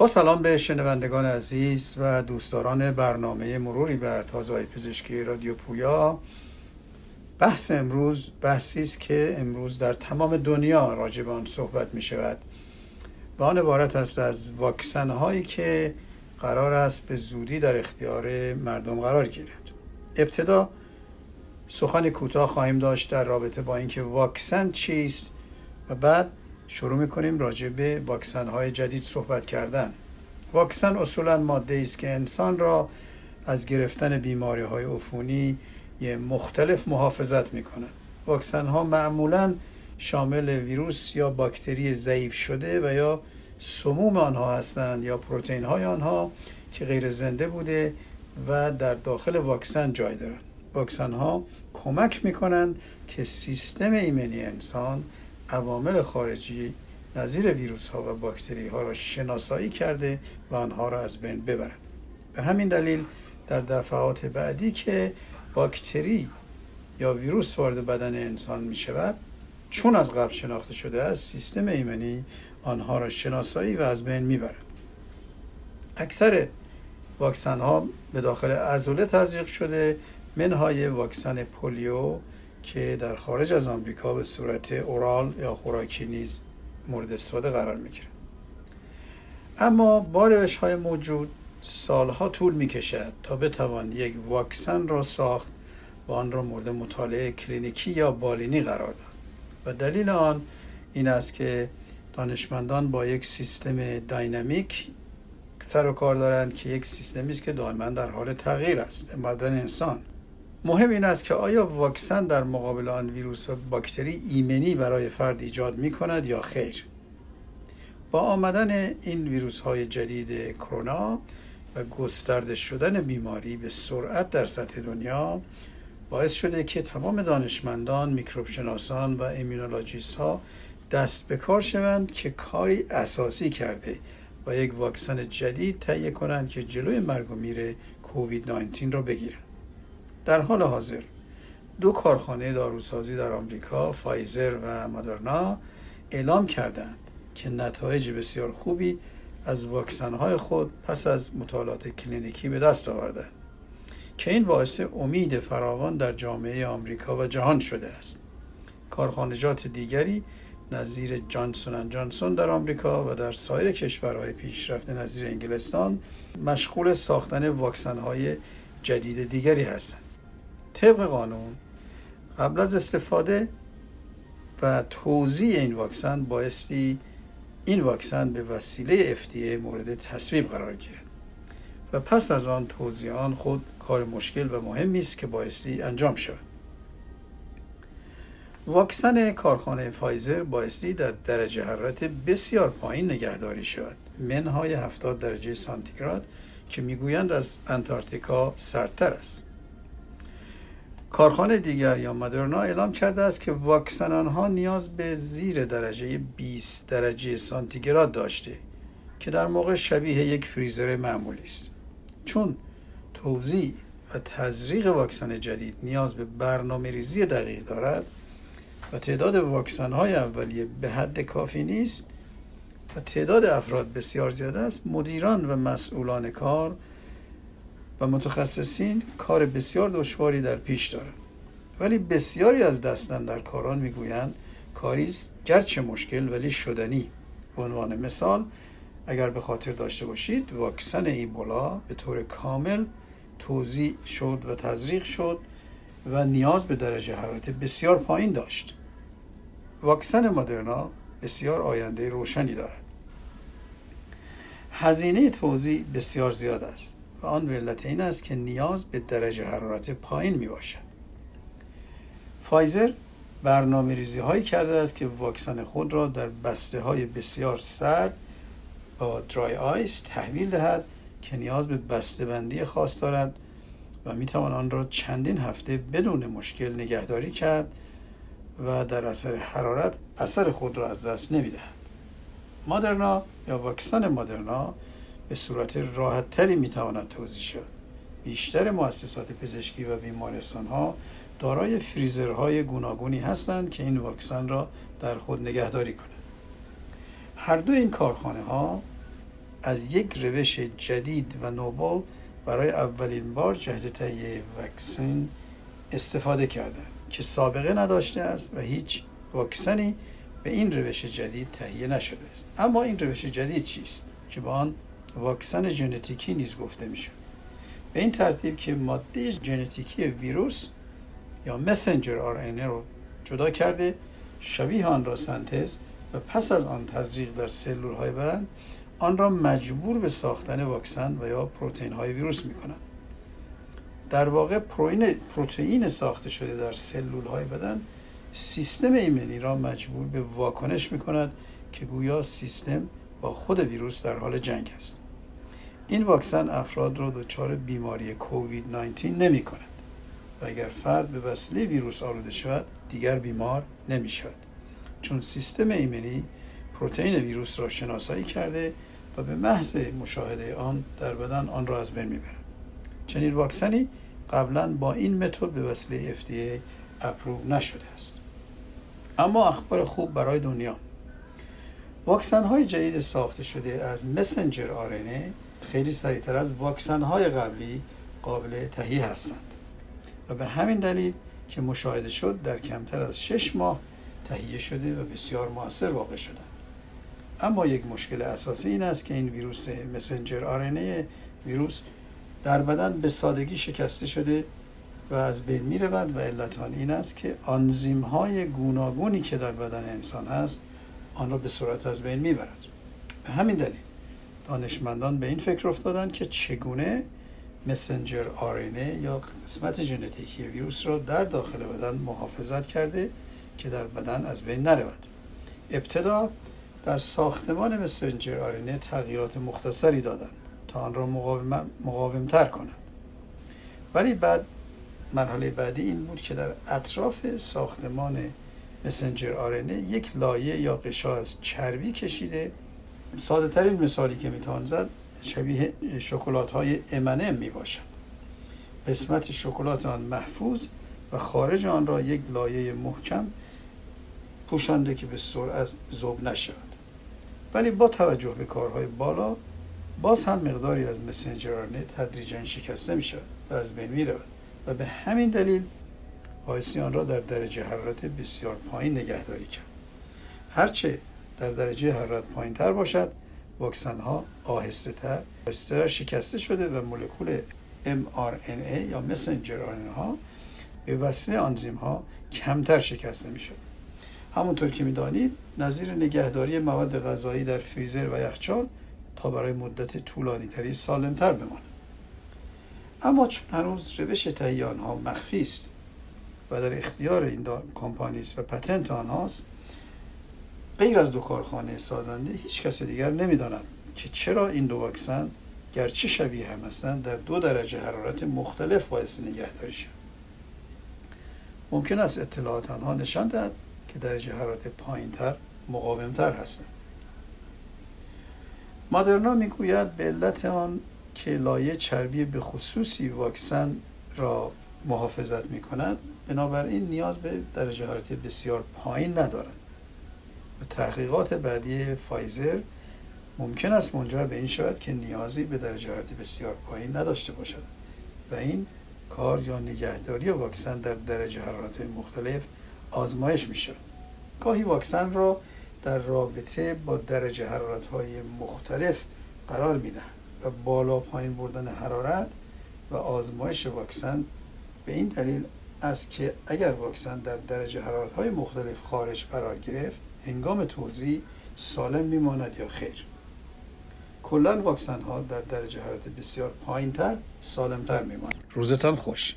با سلام به شنوندگان عزیز و دوستداران برنامه مروری بر تازه پزشکی رادیو پویا. بحث امروز بحثی است که امروز در تمام دنیا راجع به آن صحبت می شود و آن عبارت است از واکسن هایی که قرار است به زودی در اختیار مردم قرار گیرد. ابتدا سخن کوتاه خواهیم داشت در رابطه با اینکه واکسن چیست و بعد شروع می‌کنیم راجع به واکسن های جدید صحبت کردن. واکسن اصولا ماده است که انسان را از گرفتن بیماری های عفونی مختلف محافظت می کند واکسن ها معمولا شامل ویروس یا باکتری ضعیف شده و یا سموم آنها هستند یا پروتئین های آنها که غیر زنده بوده و در داخل واکسن جای دارند. واکسن ها کمک می کنند که سیستم ایمنی انسان عوامل خارجی نظیر ویروس ها و باکتری ها را شناسایی کرده و آنها را از بین ببرند. به همین دلیل در دفعات بعدی که باکتری یا ویروس وارد بدن انسان می شود چون از قبل شناخته شده است سیستم ایمنی آنها را شناسایی و از بین می‌برد. اکثر واکسن ها به داخل عضله تزریق شده منهای واکسن پولیو که در خارج از آمریکا به صورت اورال یا خوراکی نیز مورد استفاده قرار می‌گیره. اما با روش های موجود سالها طول می کشد تا بتوان یک واکسن را ساخت و آن را مورد مطالعه کلینیکی یا بالینی قرار داد. و دلیل آن این است که دانشمندان با یک سیستم داینامیک سر و کار دارند که یک سیستمی است که دائما در حال تغییر است. بدن انسان. مهم این است که آیا واکسن در مقابل آن ویروس و باکتری ایمنی برای فرد ایجاد می کند یا خیر با آمدن این ویروس های جدید کرونا و گسترده شدن بیماری به سرعت در سطح دنیا باعث شده که تمام دانشمندان، میکروب شناسان و ایمونولوژیست ها دست به کار شوند که کاری اساسی کرده و یک واکسن جدید تهیه کنند که جلوی مرگ و میر کووید 19 را بگیرند. در حال حاضر دو کارخانه داروسازی در آمریکا فایزر و مادرنا اعلام کردند که نتایج بسیار خوبی از واکسنهای خود پس از مطالعات کلینیکی به دست آوردند که این باعث امید فراوان در جامعه آمریکا و جهان شده است. کارخانجات دیگری نظیر جانسون جانسون در آمریکا و در سایر کشورهای پیشرفته نظیر انگلستان مشغول ساختن واکسنهای جدید دیگری هستند. طبق قانون قبل از استفاده و توضیح این واکسن بایستی این واکسن به وسیله FDA مورد تصویب قرار گیرد و پس از آن توضیح آن خود کار مشکل و مهمی است که بایستی انجام شود. واکسن کارخانه فایزر بایستی در درجه حرارت بسیار پایین نگهداری شود. منهای 70 درجه سانتیگراد که می‌گویند از انتارکتیکا سردتر است. کارخانه دیگر یا مدرنا اعلام کرده است که واکسن آنها نیاز به زیر درجه 20 درجه سانتیگراد داشته که در واقع شبیه یک فریزر معمولی است. چون توضیح و تزریق واکسن جدید نیاز به برنامه ریزی دقیق دارد و تعداد واکسن های اولیه به حد کافی نیست و تعداد افراد بسیار زیاد است مدیران و مسئولان کار و متخصصین کار بسیار دشواری در پیش دارند ولی بسیاری از دستن در کاران می‌گویند کاری گرچه مشکل ولی شدنی. به عنوان مثال اگر به خاطر داشته باشید واکسن ایبولا به طور کامل توضیح شد و تزریق شد و نیاز به درجه حرارت بسیار پایین داشت. واکسن مدرنا بسیار آینده روشنی دارد. هزینه توضیح بسیار زیاد است. و آن به علت این است که نیاز به درجه حرارت پایین می باشد فایزر برنامه ریزی هایی کرده است که واکسن خود را در بسته های بسیار سرد با درای آیس تحویل دهد که نیاز به بسته بندی خاص دارد و می توان آن را چندین هفته بدون مشکل نگهداری کرد و در اثر حرارت اثر خود را از دست نمی دهد. مادرنا یا واکسن مادرنا به صورت راحت تری می تواند توضیح شد. بیشتر مؤسسات پزشکی و بیمارستان ها دارای فریزرهای گوناگونی هستند که این واکسن را در خود نگهداری کنند. هر دو این کارخانه ها از یک روش جدید و نوبل برای اولین بار جهت تهیه واکسن استفاده کردند که سابقه نداشته است و هیچ واکسنی به این روش جدید تهیه نشده است اما این روش جدید چیست که با آن واکسن ژنتیکی نیز گفته می‌شد. به این ترتیب که ماده ژنتیکی ویروس یا مسنجر آر رو جدا کرده شبیه آن را سنتز و پس از آن تزریق در سلول های بدن آن را مجبور به ساختن واکسن و یا پروتئین های ویروس می کنند در واقع پروتئین ساخته شده در سلول های بدن سیستم ایمنی را مجبور به واکنش می کند که گویا سیستم با خود ویروس در حال جنگ است. این واکسن افراد را دچار بیماری کووید 19 نمی کند و اگر فرد به وسیله ویروس آلوده شود دیگر بیمار نمی شود چون سیستم ایمنی پروتئین ویروس را شناسایی کرده و به محض مشاهده آن در بدن آن را از بین می‌برد. چنین واکسنی قبلا با این متد به وسیله FDA اپروو نشده است. اما اخبار خوب برای دنیا. واکسن های جدید ساخته شده از مسنجر آرنه خیلی سریعتر از واکسن های قبلی قابل تهیه هستند. و به همین دلیل که مشاهده شد در کمتر از شش ماه تهیه شده و بسیار موثر واقع شدند. اما یک مشکل اساسی این است که این ویروس مسنجر آرنه ویروس در بدن به سادگی شکسته شده و از بین می رود و علت آن این است که آنزیم های گوناگونی که در بدن انسان هست آن را به صورت از بین می برد. به همین دلیل دانشمندان به این فکر افتادند که چگونه مسنجر آرنه یا قسمت ژنتیکی ویروس را در داخل بدن محافظت کرده که در بدن از بین نرود ابتدا در ساختمان مسنجر آرنه تغییرات مختصری دادند تا آن را مقاوم، مقاومتر کنند ولی بعد مرحله بعدی این بود که در اطراف ساختمان مسنجر آرنه یک لایه یا قشا از چربی کشیده. ساده ترین مثالی که می‌توان زد شبیه شکلات های امنم می باشد قسمت شکلات آن محفوظ و خارج آن را یک لایه محکم پوشانده که به سرعت ذوب نشود. ولی با توجه به کارهای بالا باز هم مقداری از مسنجر آرنه تدریجا شکسته می شود و از بین می رود و به همین دلیل بایستی آن را در درجه حرارت بسیار پایین نگهداری کرد. هرچه در درجه حرارت پایین تر باشد واکسن ها آهسته تر شکسته شده و مولکول mRNA یا مسنجر ها به وسیله آنزیم ها کمتر شکسته می شود همونطور که می‌دانید نظیر نگهداری مواد غذایی در فریزر و یخچال تا برای مدت طولانی تری سالم تر بماند. اما چون هنوز روش تهیه آنها مخفی است و در اختیار این کمپانی و پتنت آنهاست غیر از دو کارخانه سازنده هیچ کس دیگر نمی‌داند که چرا این دو واکسن گرچه شبیه هم هستند در دو درجه حرارت مختلف باعث نگهداری شد ممکن است اطلاعات آنها نشان دهد که درجه حرارت پایینتر مقاومتر هستند. مادرنا می‌گوید به علت آن که لایه چربی به خصوصی واکسن را محافظت می کند بنابراین نیاز به درجه حرارت بسیار پایین ندارد و تحقیقات بعدی فایزر ممکن است منجر به این شود که نیازی به درجه حرارت بسیار پایین نداشته باشد و این کار یا نگهداری واکسن در درجه حرارت مختلف آزمایش می شود گاهی واکسن را در رابطه با درجه حرارت های مختلف قرار می دهند و بالا پایین بردن حرارت و آزمایش واکسن به این دلیل است که اگر واکسن در درجه حرارت های مختلف خارج قرار گرفت هنگام توضیح سالم میماند یا خیر. کلا واکسن ها در درجه حرارت بسیار پایین تر سالم تر میمان روزتان خوش.